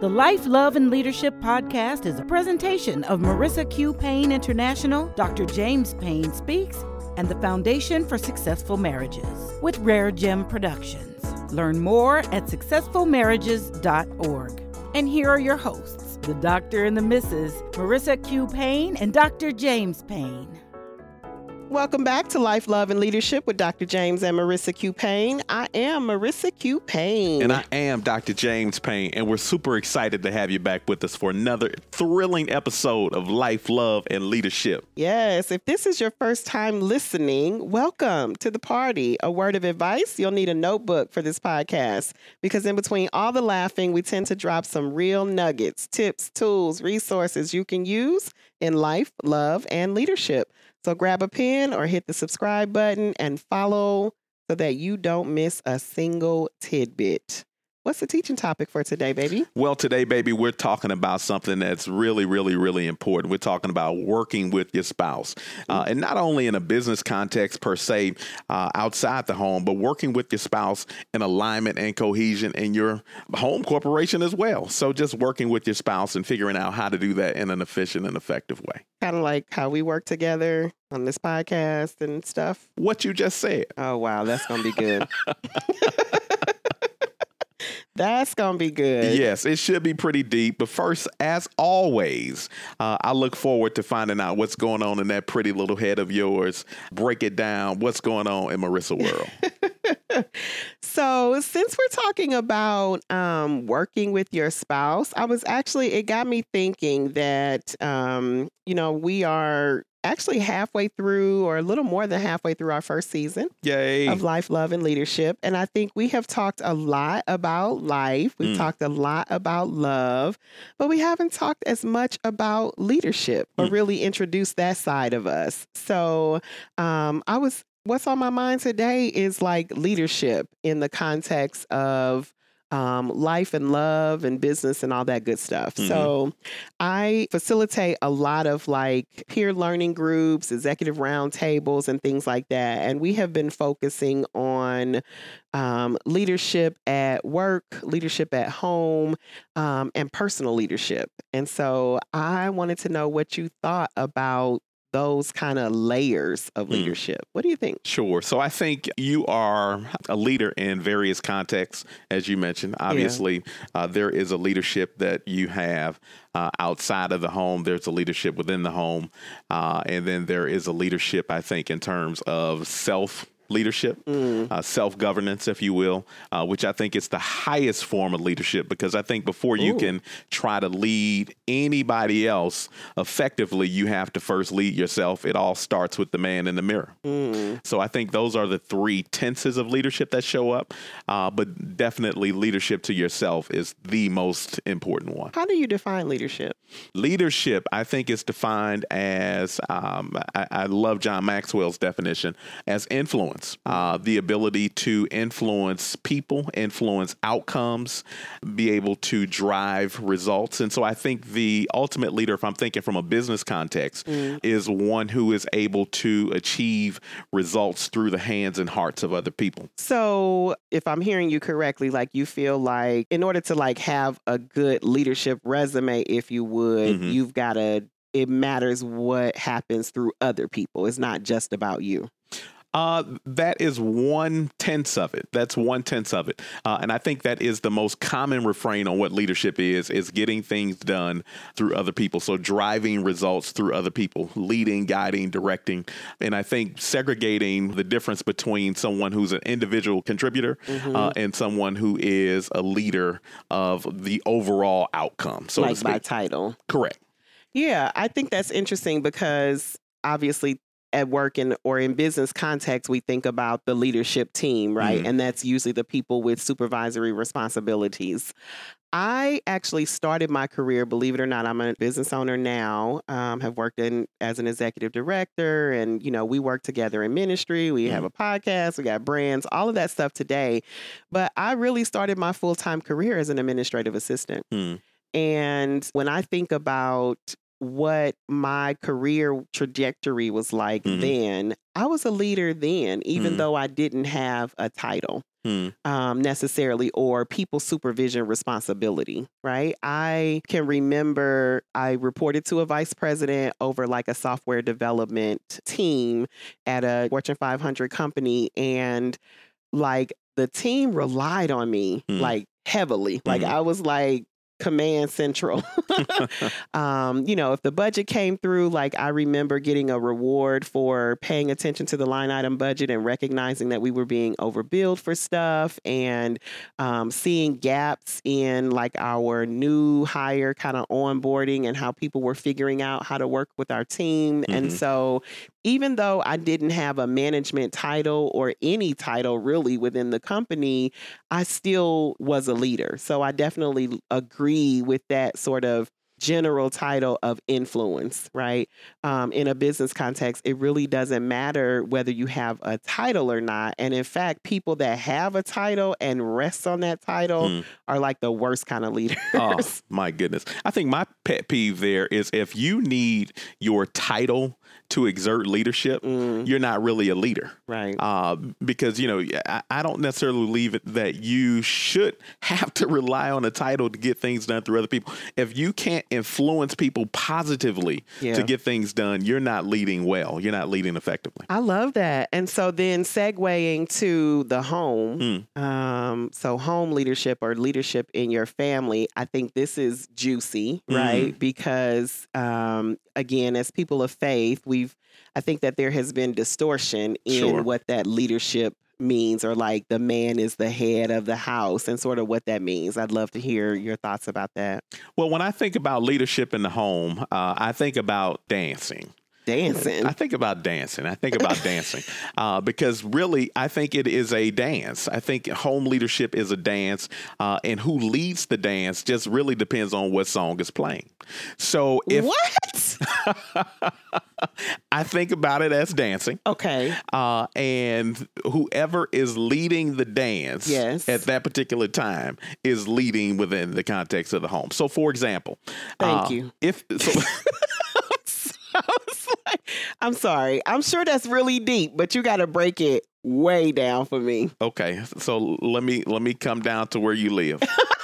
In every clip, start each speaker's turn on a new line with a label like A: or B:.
A: The Life, Love, and Leadership podcast is a presentation of Marissa Q. Payne International, Dr. James Payne Speaks, and the Foundation for Successful Marriages with Rare Gem Productions. Learn more at successfulmarriages.org. And here are your hosts, the Doctor and the Mrs. Marissa Q. Payne and Dr. James Payne.
B: Welcome back to Life, Love, and Leadership with Dr. James and Marissa Q. Payne. I am Marissa Q. Payne.
C: And I am Dr. James Payne, and we're super excited to have you back with us for another thrilling episode of Life, Love, and Leadership.
B: Yes, if this is your first time listening, welcome to the party. A word of advice you'll need a notebook for this podcast because in between all the laughing, we tend to drop some real nuggets, tips, tools, resources you can use in life, love, and leadership. So grab a pen or hit the subscribe button and follow so that you don't miss a single tidbit. What's the teaching topic for today, baby?
C: Well, today, baby, we're talking about something that's really, really, really important. We're talking about working with your spouse. Uh, and not only in a business context per se, uh, outside the home, but working with your spouse in alignment and cohesion in your home corporation as well. So just working with your spouse and figuring out how to do that in an efficient and effective way.
B: Kind of like how we work together on this podcast and stuff.
C: What you just said.
B: Oh, wow. That's going to be good. That's going to be good.
C: Yes, it should be pretty deep. But first, as always, uh, I look forward to finding out what's going on in that pretty little head of yours. Break it down. What's going on in Marissa World?
B: so, since we're talking about um, working with your spouse, I was actually, it got me thinking that, um, you know, we are actually halfway through or a little more than halfway through our first season
C: Yay.
B: of life love and leadership and i think we have talked a lot about life we've
C: Mm.
B: talked a lot about love but we haven't talked as much about leadership or
C: Mm.
B: really introduced that side of us so um, i was what's on my mind today is like leadership in the context of um, life and love and business and all that good stuff.
C: Mhm.
B: So I facilitate a lot of like peer learning groups, executive roundtables, and things like that. And we have been focusing on um, leadership at work, leadership at home, um, and personal leadership. And so I wanted to know what you thought about those kind of layers of
C: Mm.
B: leadership. What do you think?
C: Sure. So I think you are a leader in various contexts, as you mentioned. Obviously, uh, there is a leadership that you have uh, outside of the home, there's a leadership within the home. Uh, and then there is a leadership, I think, in terms of self leadership,
B: Mm.
C: uh, self governance, if you will, uh, which I think is the highest form of leadership because I think before you can try to lead anybody else effectively, you have to first lead yourself. It all starts with the man in the mirror.
B: Mm.
C: So I think those are the three tenses of leadership that show up. Uh, but definitely, leadership to yourself is the most important one.
B: How do you define leadership?
C: Leadership, I think, is defined as um, I, I love John Maxwell's definition as influence, uh, the ability to influence people, influence outcomes, be able to drive results. And so I think the ultimate leader, if I'm thinking from a business context, is one who is able to achieve results through the hands and hearts of other people.
B: So, if I'm hearing you correctly, like you feel like in order to like have a good leadership resume, if you would,
C: Mhm.
B: you've got to it matters what happens through other people. It's not just about you.
C: Uh, that is one tenth of it. That's one tenth of it, uh, and I think that is the most common refrain on what leadership is: is getting things done through other people. So driving results through other people, leading, guiding, directing, and I think segregating the difference between someone who's an individual contributor
B: Mm-hmm.
C: uh, and someone who is a leader of the overall outcome. So
B: like by title.
C: correct.
B: Yeah, I think that's interesting because obviously at work and or in business context we think about the leadership team, right?
C: Mhm.
B: And that's usually the people with supervisory responsibilities. I actually started my career, believe it or not, I'm a business owner now. Um, have worked in as an executive director, and you know we work together in ministry. We have a podcast, we got brands, all of that stuff today. But I really started my full time career as an administrative assistant.
C: Hmm.
B: And when I think about what my career trajectory was like
C: Mhm.
B: then, I was a leader then, even
C: Mhm.
B: though I didn't have a title
C: Hmm.
B: um, necessarily or people supervision responsibility, right? I can remember I reported to a vice president over like a software development team at a Fortune 500 company, and like the team relied on me
C: Mm.
B: like heavily. Like
C: Mhm.
B: I was like command central. um, you know, if the budget came through, like I remember getting a reward for paying attention to the line item budget and recognizing that we were being overbilled for stuff and um, seeing gaps in like our new hire kind of onboarding and how people were figuring out how to work with our team. And
C: Mhm.
B: so even though I didn't have a management title or any title really within the company, I still was a leader. So I definitely agree with that sort of general title of influence, right? Um, in a business context, it really doesn't matter whether you have a title or not. And in fact, people that have a title and rest on that title
C: Mm.
B: are like the worst kind of leaders.
C: Oh my goodness! I think my pet peeve there is if you need your title to exert leadership,
B: Mm,
C: you're not really a leader.
B: right.
C: uh, because you know I, I don't necessarily believe that you should have to rely on a title to get things done through other people. If you can't influence people positively
B: Yeah.
C: to get things done, you're not leading well. You're not leading effectively.
B: I love that. And so then segueing to the home, um, so home leadership or leadership in your family, I think this is juicy, right? Because um, again, as people of faith, we've I think that there has been distortion in
C: Sure.
B: what that leadership means or like the man is the head of the house and sort of what that means. I'd love to hear your thoughts about that.
C: Well, when I think about leadership in the home, uh, I think about dancing.
B: Dancing.
C: I think about dancing. I think about dancing uh, because really, I think it is a dance. I think home leadership is a dance, uh, and who leads the dance just really depends on what song is playing. So if
B: what?
C: I think about it as dancing,
B: Okay.
C: uh, and whoever is leading the dance
B: Yes.
C: at that particular time is leading within the context of the home. So, for example,
B: Thank
C: uh,
B: you.
C: If so,
B: I was like, I'm sorry. I'm sure that's really deep, but you got to break it way down for me.
C: okay, so let me let me come down to where you live.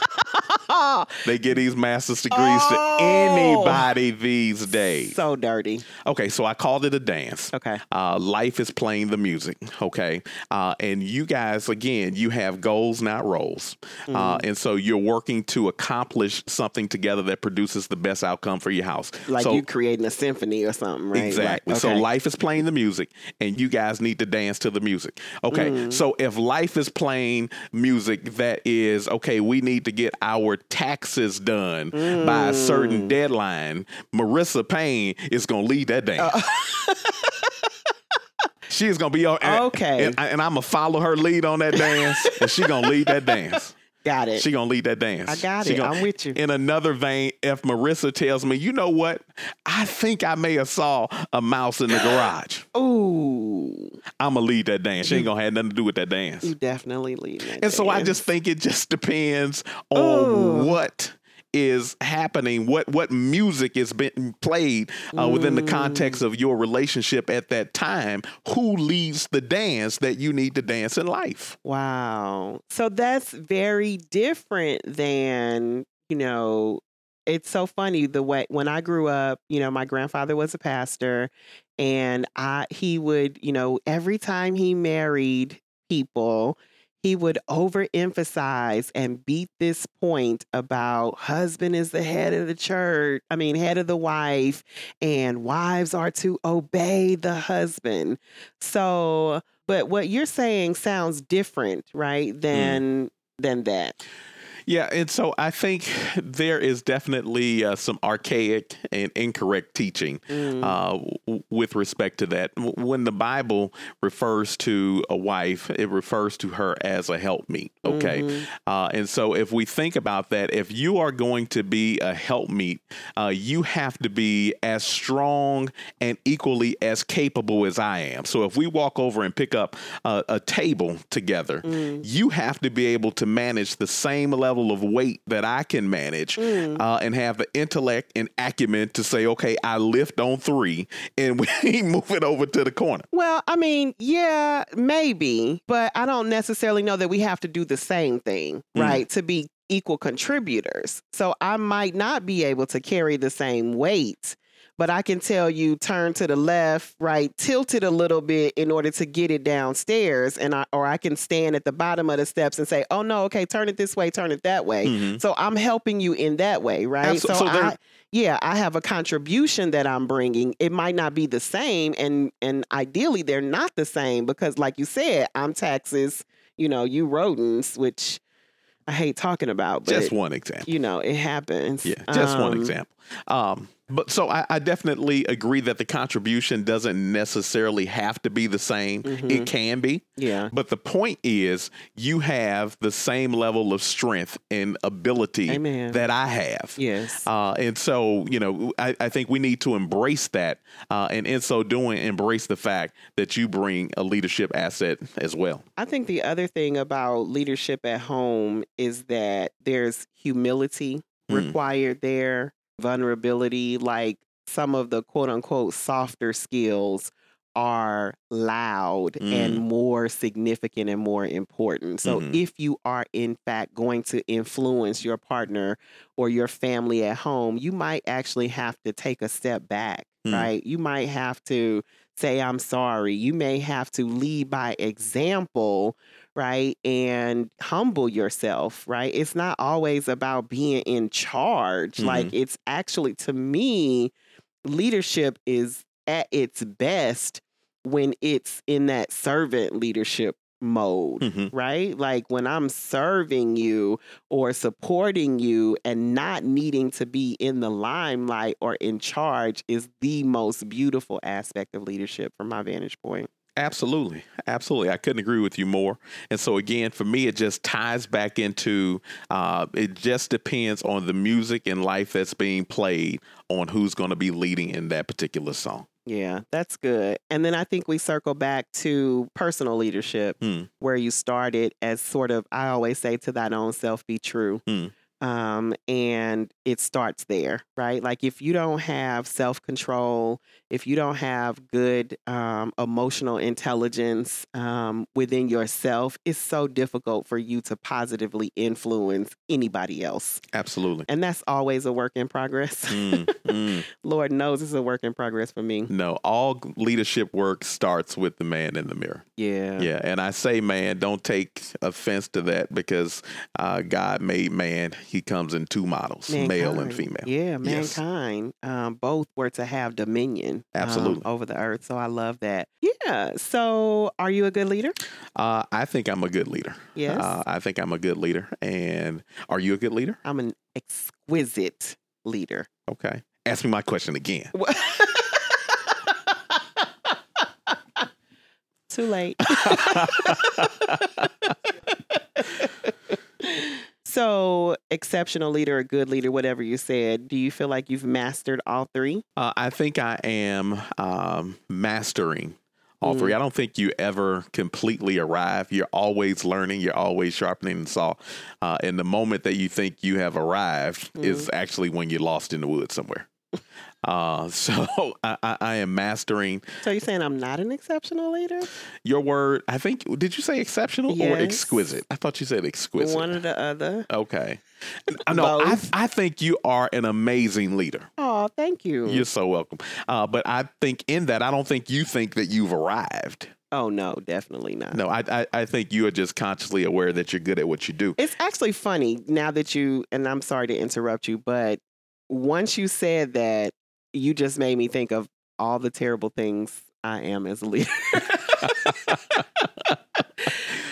C: They get these master's degrees
B: Oh.
C: to anybody these days.
B: so dirty.
C: Okay, so I called it a dance.
B: Okay.
C: Uh, life is playing the music. Okay. Uh, and you guys, again, you have goals, not roles. Uh,
B: Mm-hmm.
C: and so you're working to accomplish something together that produces the best outcome for your house.
B: Like
C: so,
B: you creating a symphony or something, right?
C: Exactly.
B: Like,
C: So life is playing the music, and you guys need to dance to the music. Okay.
B: Mm.
C: So if life is playing music that is okay, we need to get our taxes done by a
B: Mm.
C: certain deadline. Marissa Payne is going to lead that dance. She is gonna be and,
B: Okay.
C: and, and I'm gonna follow her lead on that dance, and she gonna lead that dance.
B: Got it.
C: She gonna lead that dance.
B: I got
C: She
B: it. I'm with you.
C: In another vein, if Marissa tells me, you know what, I think I may have saw a mouse in the garage.
B: Ooh,
C: I'm gonna lead that dance. She ain't gonna have nothing to do with that dance.
B: you definitely lead that.
C: And so I just think it just depends on
B: Ooh.
C: what is happening, what what music is being played uh, within the context of your relationship at that time. Who leads the dance that you need to dance in life?
B: Wow. So that's very different than, you know, it's so funny the way when I grew up, you know, my grandfather was a pastor and I he would, you know, every time he married people, he would overemphasize and beat this point about husband is the head of the church, I mean, head of the wife, and wives are to obey the husband. So, but what you're saying sounds different, right? Mm. Than than that.
C: Yeah, and so I think there is definitely uh, some archaic and incorrect teaching
B: Mm.
C: uh, w- with respect to that. W- When the Bible refers to a wife, it refers to her as a helpmeet. Okay,
B: Mhm.
C: uh, and so if we think about that, if you are going to be a helpmeet, uh, you have to be as strong and equally as capable as I am. So if we walk over and pick up a, a table together,
B: Mm.
C: you have to be able to manage the same level level of weight that I can manage
B: Mm.
C: uh, and have the intellect and acumen to say, okay, I lift on three and we move it over to the corner.
B: Well, I mean, yeah, maybe, but I don't necessarily know that we have to do the same thing,
C: Mm.
B: right? To be equal contributors. So I might not be able to carry the same weight, but I can tell you turn to the left, right, tilt it a little bit in order to get it downstairs and I or I can stand at the bottom of the steps and say, "Oh no, okay, turn it this way, turn it that way."
C: Mhm.
B: So I'm helping you in that way, right?
C: So there-
B: I, yeah, I have a contribution that I'm bringing. It might not be the same, and and ideally they're not the same because, like you said, I'm taxes. You know, you rodents, which I hate talking about, but
C: Just one example.
B: you know, it happens.
C: Yeah, just one
B: Um,
C: example. Um, but so I, I definitely agree that the contribution doesn't necessarily have to be the same.
B: Mhm.
C: It can be.
B: Yeah,
C: But the point is, you have the same level of strength and ability
B: Amen.
C: that I have.
B: yes,
C: Uh, and so, you know, I, I think we need to embrace that. Uh, and in so doing, embrace the fact that you bring a leadership asset as well.
B: I think the other thing about leadership at home is that there's humility
C: Mm.
B: required there, vulnerability, like some of the quote unquote softer skills are loud and
C: Mm.
B: more significant and more important. So
C: Mhm.
B: if you are in fact going to influence your partner or your family at home, you might actually have to take a step back,
C: Mm.
B: right? You might have to say I'm sorry. You may have to lead by example right? And humble yourself, right? It's not always about being in charge. Like, it's actually, to me, leadership is at its best when it's in that servant leadership mode.
C: Mhm.
B: Right? Like when I'm serving you or supporting you and not needing to be in the limelight or in charge is the most beautiful aspect of leadership from my vantage point.
C: Absolutely. Absolutely. I couldn't agree with you more. And so, again, for me, it just ties back into uh, it just depends on the music and life that's being played on who's going to be leading in that particular song.
B: Yeah, that's good. And then I think we circle back to personal leadership,
C: Hmm.
B: where you started as sort of, I always say, to thine own self be true.
C: Hmm.
B: Um, and it starts there, right? Like if you don't have self control, if you don't have good um, emotional intelligence um, within yourself, it's so difficult for you to positively influence anybody else.
C: Absolutely.
B: And that's always a work in progress.
C: Mm, mm.
B: Lord knows it's a work in progress for me.
C: No, all leadership work starts with the man in the mirror.
B: Yeah.
C: Yeah, and I say, man, don't take offense to that because uh, God made man. He comes in two models, male and female.
B: Yeah,
C: Yes.
B: mankind. Um, both were to have dominion um,
C: Absolutely.
B: over the earth. So I love that. Yeah. So are you a good leader?
C: Uh, I think I'm a good leader.
B: Yes.
C: Uh, I think I'm a good leader. And are you a good leader?
B: I'm an exquisite leader.
C: Okay. Ask me my question again.
B: Too late. so, exceptional leader, a good leader, whatever you said. Do you feel like you've mastered all three?
C: Uh, I think I am um, mastering all
B: Mm.
C: three. I don't think you ever completely arrive. You're always learning. You're always sharpening the saw. Uh, and the moment that you think you have arrived is
B: Mm.
C: actually when you're lost in the woods somewhere. Uh, so I, I, I am mastering
B: So, you're saying I'm not an exceptional leader?
C: your word. I think did you say exceptional or exquisite? I thought you said exquisite.
B: One or the other.
C: Okay. Know. I, I think you are an amazing leader.
B: Oh, thank you.
C: You're so welcome. Uh, but I think in that, I don't think you think that you've arrived.
B: Oh, no, definitely not.
C: No, I, I, I think you are just consciously aware that you're good at what you do.
B: It's actually funny now that you, and I'm sorry to interrupt you, but once you said that, you just made me think of all the terrible things I am as a leader.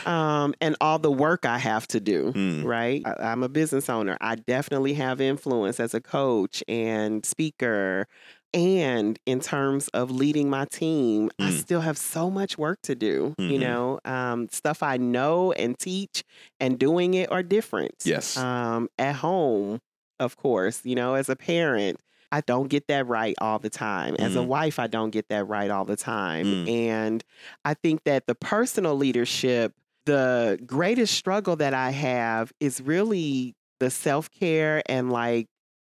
B: um, and all the work I have to do,
C: Mm.
B: right? I, I'm a business owner. I definitely have influence as a coach and speaker. And in terms of leading my team, I
C: Mm.
B: still have so much work to do. You
C: Mhm.
B: know, um, stuff I know and teach and doing it are different.
C: Yes.
B: Um, at home, of course, you know, as a parent, I don't get that right all the time. As a
C: Mm.
B: wife, I don't get that right all the time.
C: Mm.
B: And I think that the personal leadership the greatest struggle that I have is really the self care and like,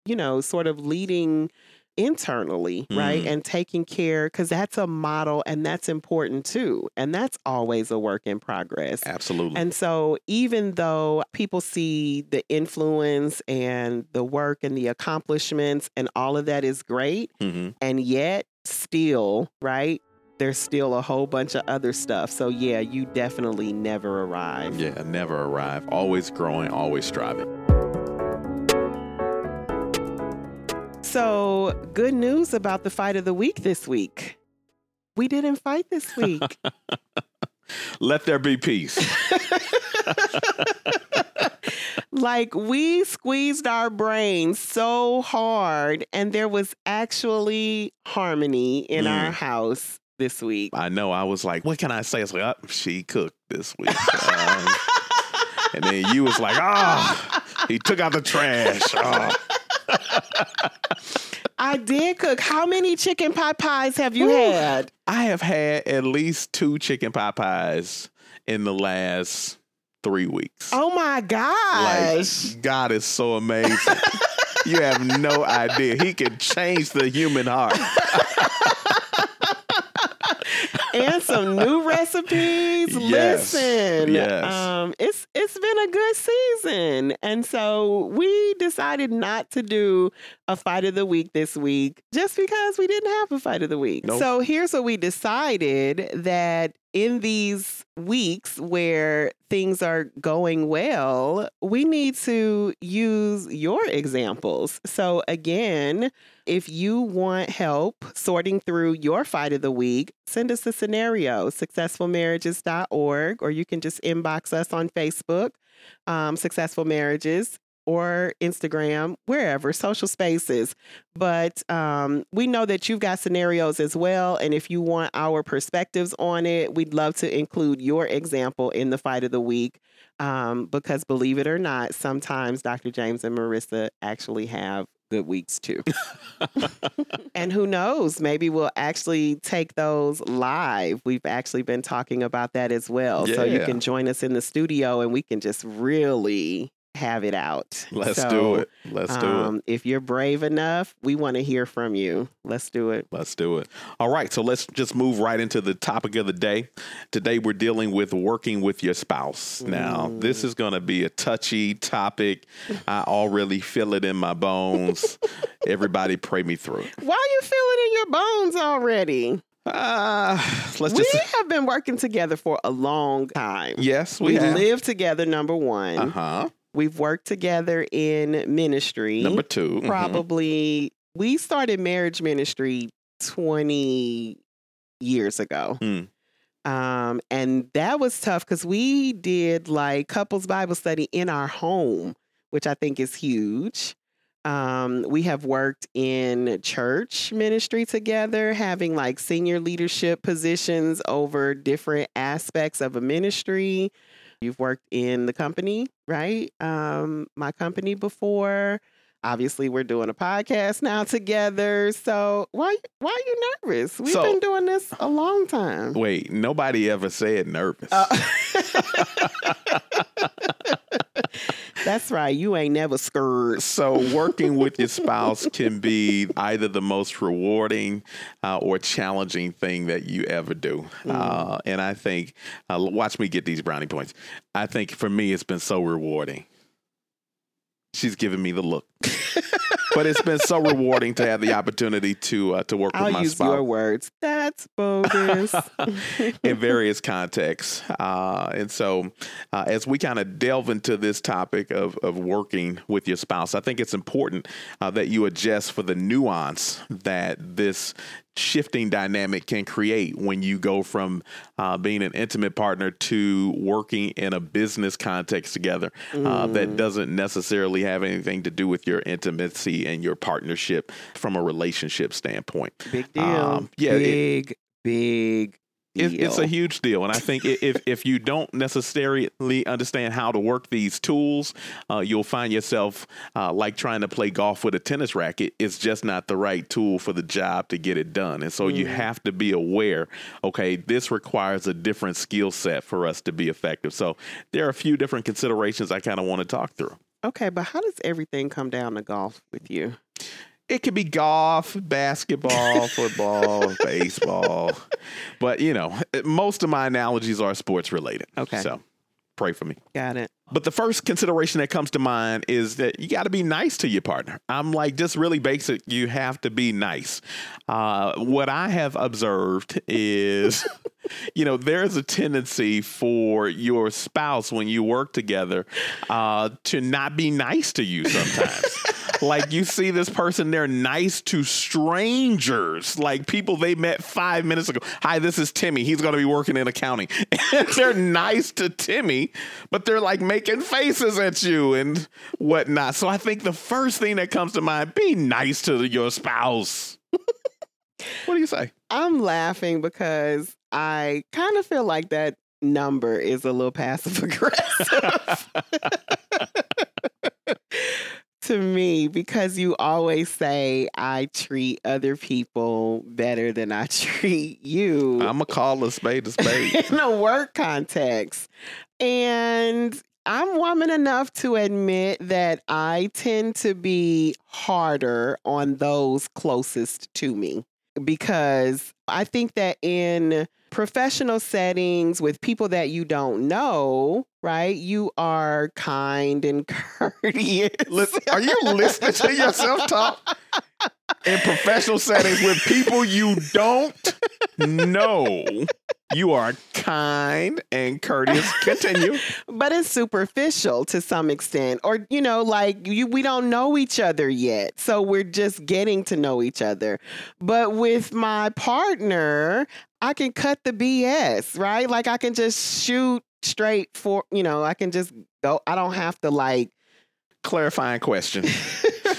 B: you know, sort of leading internally, right?
C: Mm.
B: And taking care because that's a model and that's important too. And that's always a work in progress.
C: Absolutely.
B: And so, even though people see the influence and the work and the accomplishments and all of that is great,
C: hmm
B: and yet still, right? There's still a whole bunch of other stuff. So, yeah, you definitely never arrive.
C: Yeah, never arrive. Always growing, always striving.
B: So, good news about the fight of the week this week. We didn't fight this week.
C: Let there be peace.
B: like, we squeezed our brains so hard, and there was actually harmony in our
C: Mm.
B: house this week.
C: I know. I was like, what can I say? It's like, oh, she cooked this week. Um, and then you was like, oh, he took out the trash. Oh.
B: I did cook. How many chicken pot pies have you
C: Woo.
B: had?
C: I have had at least two chicken pot pies in the last three weeks.
B: Oh my gosh.
C: Like, God is so amazing. you have no idea. He can change the human heart.
B: and some new recipes.
C: Yes.
B: Listen,
C: Yes.
B: um, it's it's been a good season, and so we decided not to do a fight of the week this week just because we didn't have a fight of the week.
C: Nope.
B: So here's what we decided that in these weeks where things are going well, we need to use your examples. So again, if you want help sorting through your fight of the week, send us a scenario, successfulmarriages.org, or you can just inbox us on Facebook, um, Successful Marriages, or Instagram, wherever, social spaces. But um, we know that you've got scenarios as well. And if you want our perspectives on it, we'd love to include your example in the fight of the week. Um, because believe it or not, sometimes Dr. James and Marissa actually have good weeks too. and who knows, maybe we'll actually take those live. We've actually been talking about that as well. So you can join us in the studio and we can just really have it out.
C: Let's
B: So,
C: do it. Let's do it.
B: um, If you're brave enough, we want to hear from you. Let's do it.
C: Let's do it. All right, so let's just move right into the topic of the day. Today we're dealing with working with your spouse. Now, this is going to be a touchy topic. I already feel it in my bones. Everybody pray me through it.
B: Why you feel it in your bones already?
C: Uh, let's
B: we
C: just
B: have been working together for a long time.
C: Yes,
B: We,
C: we,
B: live together, number one.
C: Uh-huh.
B: We've worked together in ministry.
C: Number 2 mhm.
B: probably we started marriage ministry 20 years ago
C: Mm.
B: um, and that was tough because we did like couples bible study in our home which i think is huge um, we have worked in church ministry together having like senior leadership positions over different aspects of a ministry you've worked in the company right um, my company before obviously we're doing a podcast now together. So why why are you nervous? We've
C: So-
B: been doing this a long time.
C: Wait, nobody ever said nervous.
B: Uh, That's right. You ain't never scared.
C: So, working with your spouse can be either the most rewarding uh, or challenging thing that you ever do. Uh, and I think, uh, watch me get these brownie points. I think for me, it's been so rewarding. She's giving me the look, but it's been so rewarding to have the opportunity to uh, to work
B: I'll
C: with my
B: use
C: spouse
B: your words. That's bogus.
C: in various contexts. Uh, and so, uh, as we kind of delve into this topic of, of working with your spouse, I think it's important uh, that you adjust for the nuance that this shifting dynamic can create when you go from uh, being an intimate partner to working in a business context together uh, that doesn't necessarily have anything to do with your intimacy and your partnership from a relationship standpoint.
B: Big deal.
C: Um, yeah, it-
B: Big, big deal.
C: It, it's a huge deal, and I think if if you don't necessarily understand how to work these tools, uh, you'll find yourself uh, like trying to play golf with a tennis racket. It's just not the right tool for the job to get it done, and so you have to be aware. Okay, this requires a different skill set for us to be effective. So there are a few different considerations I kind of want to talk through.
B: okay, but how does everything come down to golf with you?
C: It could be golf, basketball, football, baseball. But, you know, most of my analogies are sports related.
B: Okay.
C: So pray for me.
B: Got it.
C: But the first consideration that comes to mind is that you got to be nice to your partner. I'm like, just really basic. You have to be nice. Uh, what I have observed is, you know, there's a tendency for your spouse when you work together uh, to not be nice to you sometimes. like you see this person, they're nice to strangers, like people they met five minutes ago. Hi, this is Timmy. He's going to be working in accounting. And they're nice to Timmy, but they're like making faces at you and whatnot. So I think the first thing that comes to mind, be nice to your spouse. what do you say?
B: I'm laughing because I kind of feel like that number is a little passive aggressive to me because you always say I treat other people better than I treat you
C: I'm a call a spade a spade.
B: in a work context. And I'm woman enough to admit that I tend to be harder on those closest to me because I think that in professional settings with people that you don't know, right, you are kind and courteous.
C: Listen, are you listening to yourself talk? In professional settings with people you don't know, you are kind and courteous. Continue.
B: but it's superficial to some extent or you know like you we don't know each other yet so we're just getting to know each other but with my partner i can cut the bs right like i can just shoot straight for you know i can just go i don't have to like
C: Clarifying question.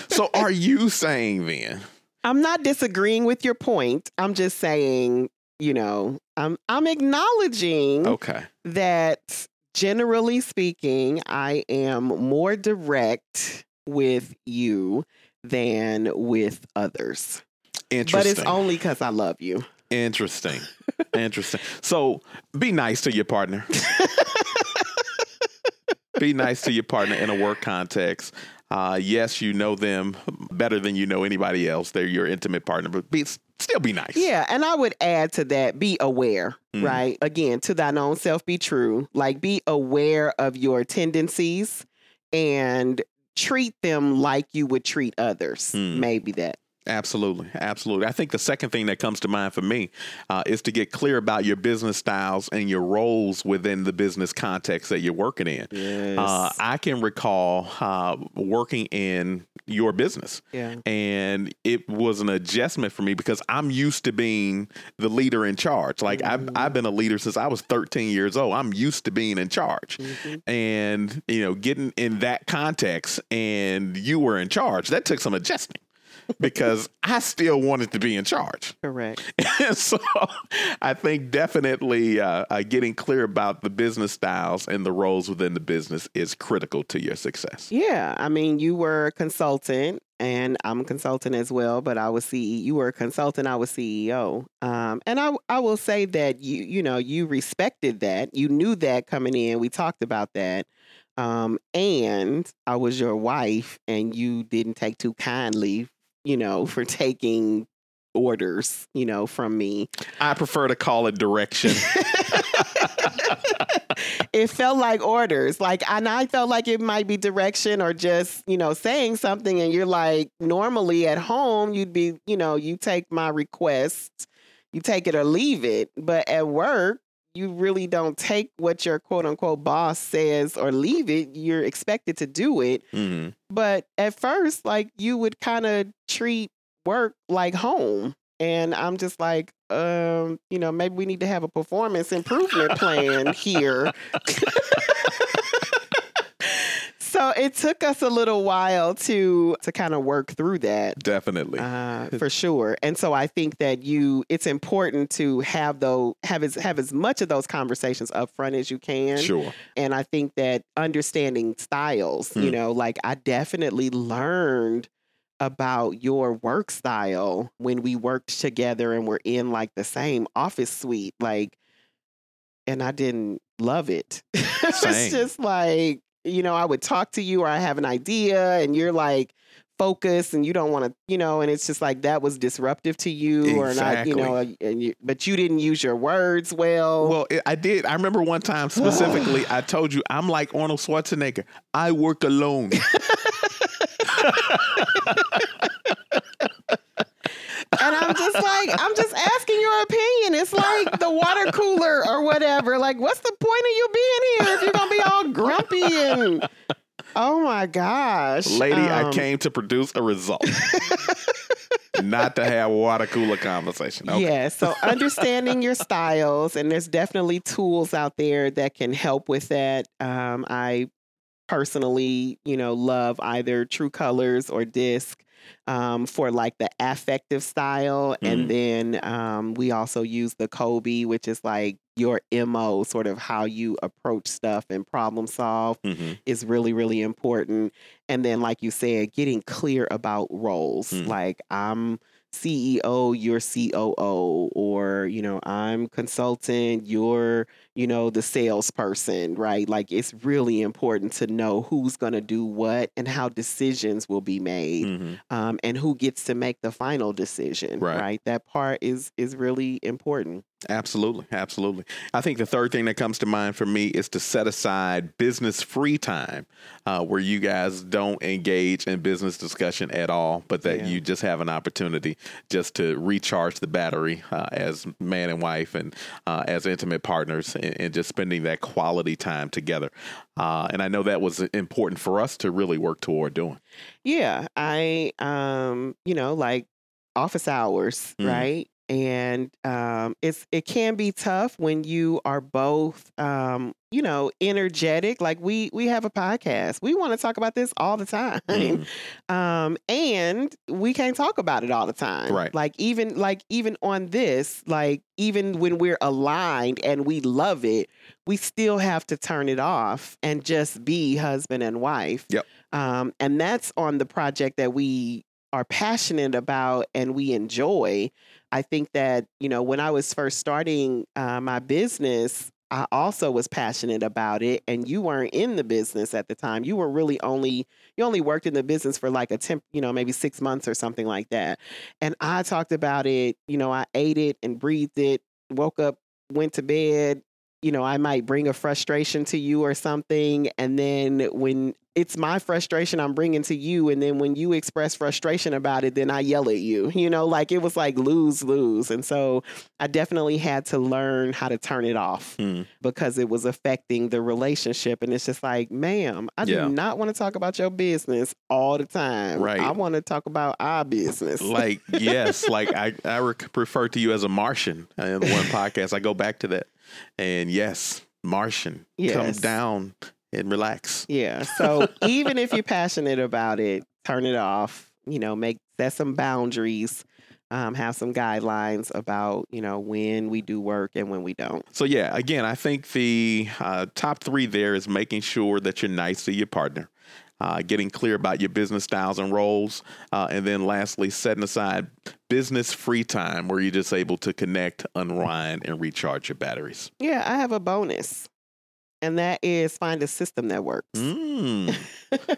C: So, are you saying then?
B: i'm not disagreeing with your point i'm just saying you know i'm i'm acknowledging
C: Okay.
B: that generally speaking, I am more direct with you than with others.
C: Interesting.
B: But it's only because I love you.
C: Interesting. Interesting. So, be nice to your partner. be nice to your partner in a work context. Uh, yes, you know them better than you know anybody else. They're your intimate partner, but be still be nice.
B: Yeah, and I would add to that be aware,
C: Mm.
B: right? Again, to thine own self be true. Like be aware of your tendencies and treat them like you would treat others.
C: Mm.
B: Maybe that.
C: Absolutely, absolutely. I think the second thing that comes to mind for me uh, is to get clear about your business styles and your roles within the business context that you're working in.
B: Yes.
C: Uh, I can recall uh, working in your business,
B: yeah.
C: and it was an adjustment for me because I'm used to being the leader in charge. Like I've, I've been a leader since I was 13 years old. I'm used to being in charge,
B: Mhm.
C: and you know, getting in that context, and you were in charge. That took some adjusting because I still wanted to be in charge.
B: Correct.
C: And so I think definitely uh, uh, getting clear about the business styles and the roles within the business is critical to your success.
B: Yeah, I mean, you were a consultant, and I'm a consultant as well. But I was CEO. You were a consultant. I was CEO. Um, and I I will say that you you know you respected that. You knew that coming in. We talked about that. Um, and I was your wife, and you didn't take too kindly, you know, for taking orders, you know, from me.
C: I prefer to call it direction.
B: it felt like orders. Like, and I felt like it might be direction or just, you know, saying something. And you're like, normally at home, you'd be, you know, you take my request, you take it or leave it. But at work, you really don't take what your quote unquote boss says or leave it. You're expected to do it.
C: hmm
B: But at first, like, you would kind of treat work like home. And I'm just like, um, you know, maybe we need to have a performance improvement plan here. so it took us a little while to to kind of work through that.
C: Definitely.
B: Uh, for sure. And so I think that you it's important to have those have as have as much of those conversations up front as you can.
C: sure.
B: And I think that understanding styles, you
C: Hmm.
B: know, like I definitely learned about your work style when we worked together and were in like the same office suite. Like, and I didn't love it. it's just like, you know, I would talk to you or I have an idea and you're like, focused and you don't want to you know and it's just like that was disruptive to you or not you know and you, but you didn't use your words well
C: Well, I did. I remember one time specifically, I told you I'm like Arnold Schwarzenegger. I work alone.
B: And I'm just like, I'm just asking your opinion. It's like the water cooler or whatever. Like, what's the point of you being here if you're gonna be all grumpy and oh my gosh.
C: Lady, I
B: Um,
C: came to produce a result, not to have water cooler conversation. Okay.
B: Yeah, so understanding your styles, and there's definitely tools out there that can help with that. Um, I personally, you know, love either True Colors or Disc um, for like the affective style,
C: Mhm.
B: and then um, we also use the Kolbe, which is like your mo, sort of how you approach stuff and problem solve
C: Mhm.
B: is really really important and then like you said getting clear about roles
C: Mm.
B: like i'm ceo you're coo or you know i'm consultant you're you know the salesperson right like it's really important to know who's going to do what and how decisions will be made
C: Mhm.
B: um, and who gets to make the final decision
C: Right.
B: right that part is is really important
C: Absolutely, absolutely. I think the third thing that comes to mind for me is to set aside business free time, uh, where you guys don't engage in business discussion at all, but that
B: Yeah.
C: you just have an opportunity just to recharge the battery uh, as man and wife and uh, as intimate partners, and, and just spending that quality time together. Uh, and I know that was important for us to really work toward doing.
B: Yeah, I um, you know, like office hours,
C: Mhm.
B: right? And um it's it can be tough when you are both um, you know, energetic. Like we we have a podcast. We want to talk about this all the time.
C: Mhm.
B: Um and we can't talk about it all the time.
C: Right.
B: Like even like even on this, like even when we're aligned and we love it, we still have to turn it off and just be husband and wife.
C: Yep.
B: Um, and that's on the project that we are passionate about and we enjoy. I think that, you know, when I was first starting uh, my business, I also was passionate about it. And you weren't in the business at the time. You were really only, you only worked in the business for like a temp, you know, maybe six months or something like that. And I talked about it, you know, I ate it and breathed it, woke up, went to bed. You know, I might bring a frustration to you or something. And then when it's my frustration I'm bringing to you. And then when you express frustration about it, then I yell at you. You know, like it was like lose, lose. And so I definitely had to learn how to turn it off
C: Hmm.
B: because it was affecting the relationship. And it's just like, ma'am, I
C: Yeah.
B: do not want to talk about your business all the time.
C: Right.
B: I want to talk about our business.
C: like yes like i i refer to you as a martian in one podcast i go back to that and yes martian come down and relax
B: Yeah. So even if you're passionate about it, turn it off. You know, make set some boundaries. Um, have some guidelines about you know when we do work and when we don't.
C: so yeah again i think the uh, top three there is making sure that you're nice to your partner uh, getting clear about your business styles and roles uh, and then lastly setting aside business free time where you're just able to connect unwind and recharge your batteries
B: Yeah, I have a bonus, and that is find a system that works.
C: mm,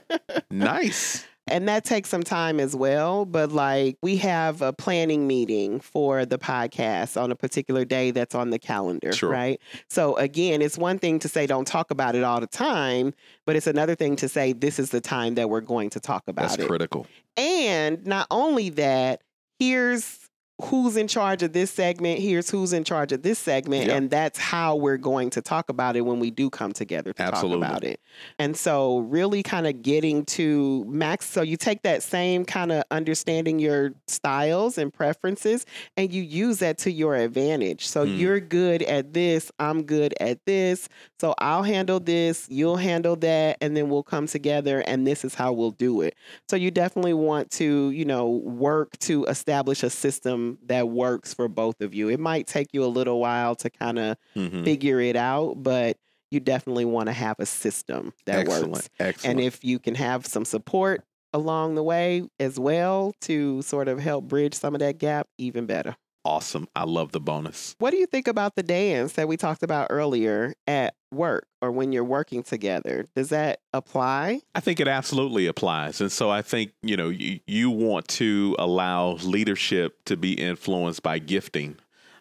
C: nice
B: and that takes some time as well. But like we have a planning meeting for the podcast on a particular day that's on the calendar,
C: Sure.
B: right? So again, it's one thing to say don't talk about it all the time, but it's another thing to say this is the time that we're going to talk about
C: that's
B: it.
C: critical
B: And not only that, here's who's in charge of this segment. Here's who's in charge of this segment.
C: Yep.
B: And that's how we're going to talk about it when we do come together to
C: Absolutely.
B: talk about it. And so, really kind of getting to max. So, you take that same kind of understanding your styles and preferences and you use that to your advantage. So,
C: Hmm.
B: you're good at this, I'm good at this. So, I'll handle this, you'll handle that, and then we'll come together and this is how we'll do it. So, you definitely want to, you know, work to establish a system that works for both of you. It might take you a little while to kind of
C: Mhm.
B: figure it out, but you definitely want to have a system that
C: Excellent.
B: works.
C: Excellent.
B: And if you can have some support along the way as well to sort of help bridge some of that gap, even better.
C: Awesome. I love the bonus.
B: What do you think about the dance that we talked about earlier at work or when you're working together? Does that apply?
C: I think it absolutely applies. And so I think, you know, you, you want to allow leadership to be influenced by gifting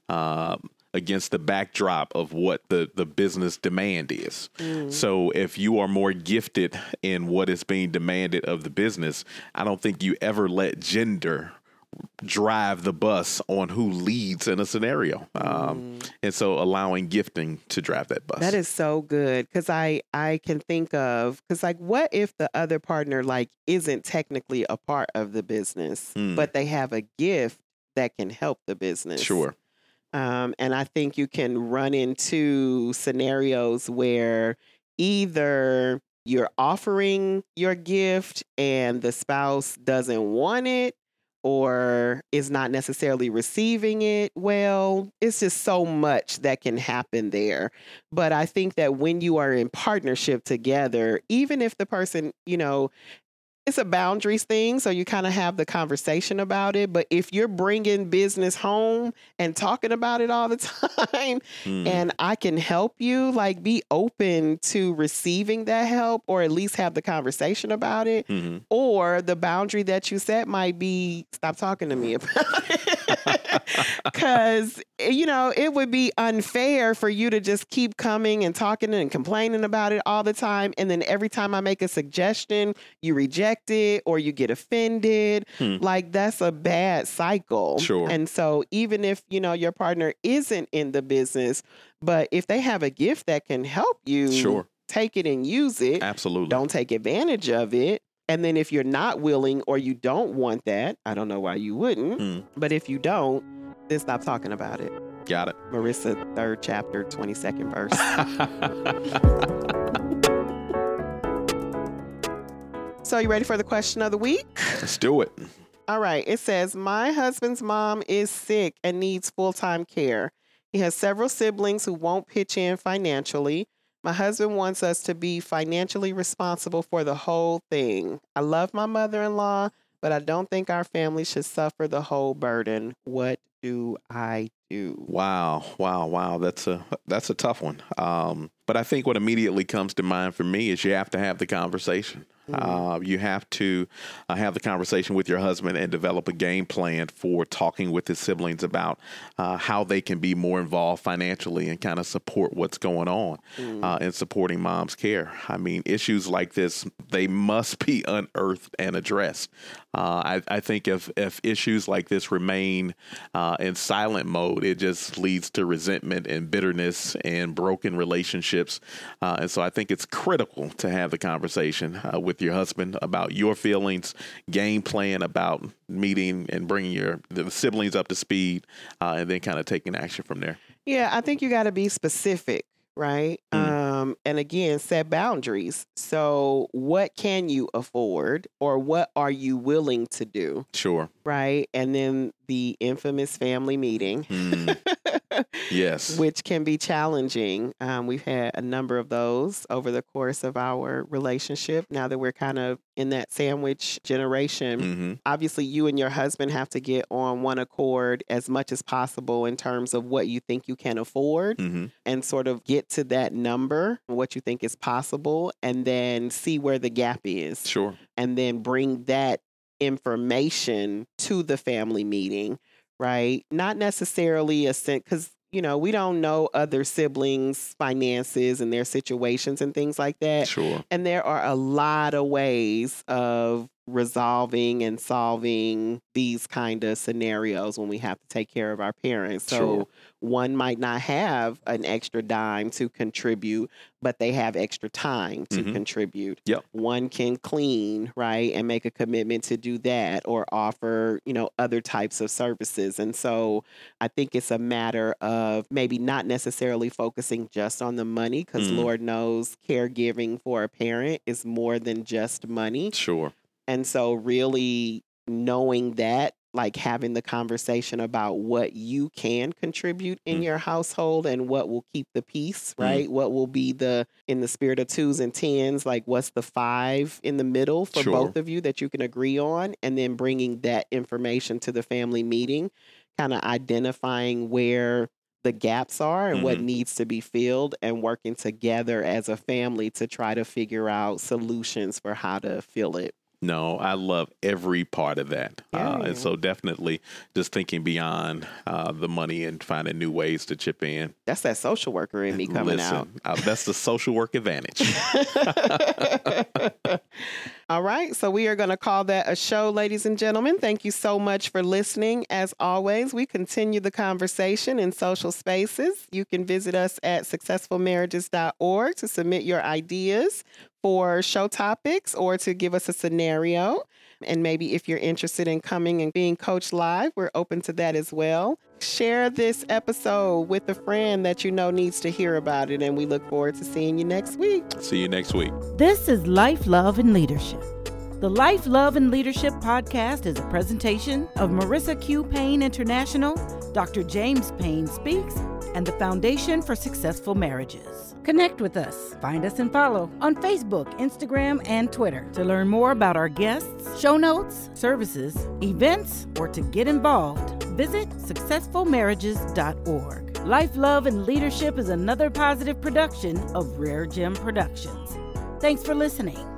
C: um, against the backdrop of what the, the business demand is. So if you are more gifted in what is being demanded of the business, I don't think you ever let gender drive the bus on who leads in a scenario. Um, and so allowing gifting to drive that bus.
B: That is so good because I I can think of because like what if the other partner like isn't technically a part of the business,
C: Mm.
B: but they have a gift that can help the business.
C: Sure.
B: Um, and I think you can run into scenarios where either you're offering your gift and the spouse doesn't want it or is not necessarily receiving it well. It's just so much that can happen there. But I think that when you are in partnership together, even if the person, you know, it's a boundaries thing. So you kind of have the conversation about it. But if you're bringing business home and talking about it all the time,
C: Mm.
B: and I can help you, like be open to receiving that help or at least have the conversation about it.
C: Mhm.
B: Or the boundary that you set might be stop talking to me about it. Because, you know, it would be unfair for you to just keep coming and talking and complaining about it all the time. And then every time I make a suggestion, you reject it or you get offended.
C: Hmm.
B: Like, that's a bad cycle.
C: Sure.
B: And so, even if, you know, your partner isn't in the business, but if they have a gift that can help you,
C: Sure.
B: take it and use it
C: Absolutely.
B: don't take advantage of it. And then if you're not willing or you don't want that, I don't know why you wouldn't,
C: Mm.
B: but if you don't, then stop talking about it.
C: Got it.
B: Marissa, third chapter, 22nd verse. so, you ready for the question of the week?
C: Let's do it.
B: All right. It says, My husband's mom is sick and needs full time care. He has several siblings who won't pitch in financially. My husband wants us to be financially responsible for the whole thing. I love my mother in law, but I don't think our family should suffer the whole burden. What do I do?
C: Wow, wow, wow. That's a that's a tough one. Um, but I think what immediately comes to mind for me is you have to have the conversation. Uh, you have to uh, have the conversation with your husband and develop a game plan for talking with his siblings about uh, how they can be more involved financially and kind of support what's going on uh, in supporting mom's care. I mean, issues like this they must be unearthed and addressed. Uh, I, I think if if issues like this remain uh, in silent mode, it just leads to resentment and bitterness and broken relationships. Uh, and so I think it's critical to have the conversation uh, with your husband about your feelings, game plan about meeting and bringing your the siblings up to speed, uh, and then kind of taking action from there.
B: Yeah, I think you got to be specific, right?
C: Mm.
B: Um, and again, set boundaries. So, what can you afford, or what are you willing to do,
C: Sure.
B: right? And then the infamous family meeting,
C: Mm, yes.
B: which can be challenging. Um, we've had a number of those over the course of our relationship. Now that we're kind of in that sandwich generation,
C: hmm
B: obviously you and your husband have to get on one accord as much as possible in terms of what you think you can afford
C: hmm
B: and sort of get to that number, what you think is possible, and then see where the gap is,
C: Sure.
B: and then bring that information to the family meeting, right? Not necessarily a sense, because you know we don't know other siblings' finances and their situations and things like that.
C: Sure.
B: And there are a lot of ways of resolving and solving these kind of scenarios when we have to take care of our parents. So
C: Sure.
B: one might not have an extra dime to contribute, but they have extra time to
C: Mhm.
B: contribute.
C: Yep.
B: One can clean, right, and make a commitment to do that or offer, you know, other types of services. And so I think it's a matter of maybe not necessarily focusing just on the money because
C: Mm.
B: Lord knows caregiving for a parent is more than just money.
C: Sure.
B: And so, really knowing that, like having the conversation about what you can contribute in
C: Mm.
B: your household and what will keep the peace,
C: Mm.
B: right? What will be the, in the spirit of twos and tens, like what's the five in the middle for
C: Sure.
B: both of you that you can agree on? And then bringing that information to the family meeting, kind of identifying where the gaps are and what
C: Mhm.
B: needs to be filled and working together as a family to try to figure out solutions for how to fill it.
C: No, I love every part of that. Uh, and so definitely just thinking beyond uh, the money and finding new ways to chip in.
B: That's that social worker in me coming
C: Listen, uh, that's the social work advantage.
B: All right. So we are going to call that a show, ladies and gentlemen. Thank you so much for listening. As always, we continue the conversation in social spaces. You can visit us at successfulmarriages.org to submit your ideas for show topics or to give us a scenario. And maybe if you're interested in coming and being coached live, we're open to that as well. Share this episode with a friend that you know needs to hear about it. And we look forward to seeing you next week.
C: See you next week.
A: This is Life, Love, and Leadership. The Life, Love, and Leadership podcast is a presentation of Marissa Q. Payne International, Dr. James Payne Speaks, and the Foundation for Successful Marriages. Connect with us. Find us and follow on Facebook, Instagram, and Twitter. To learn more about our guests, show notes, services, events, or to get involved, visit successfulmarriages.org. Life, Love, and Leadership is another positive production of Rare Gem Productions. Thanks for listening.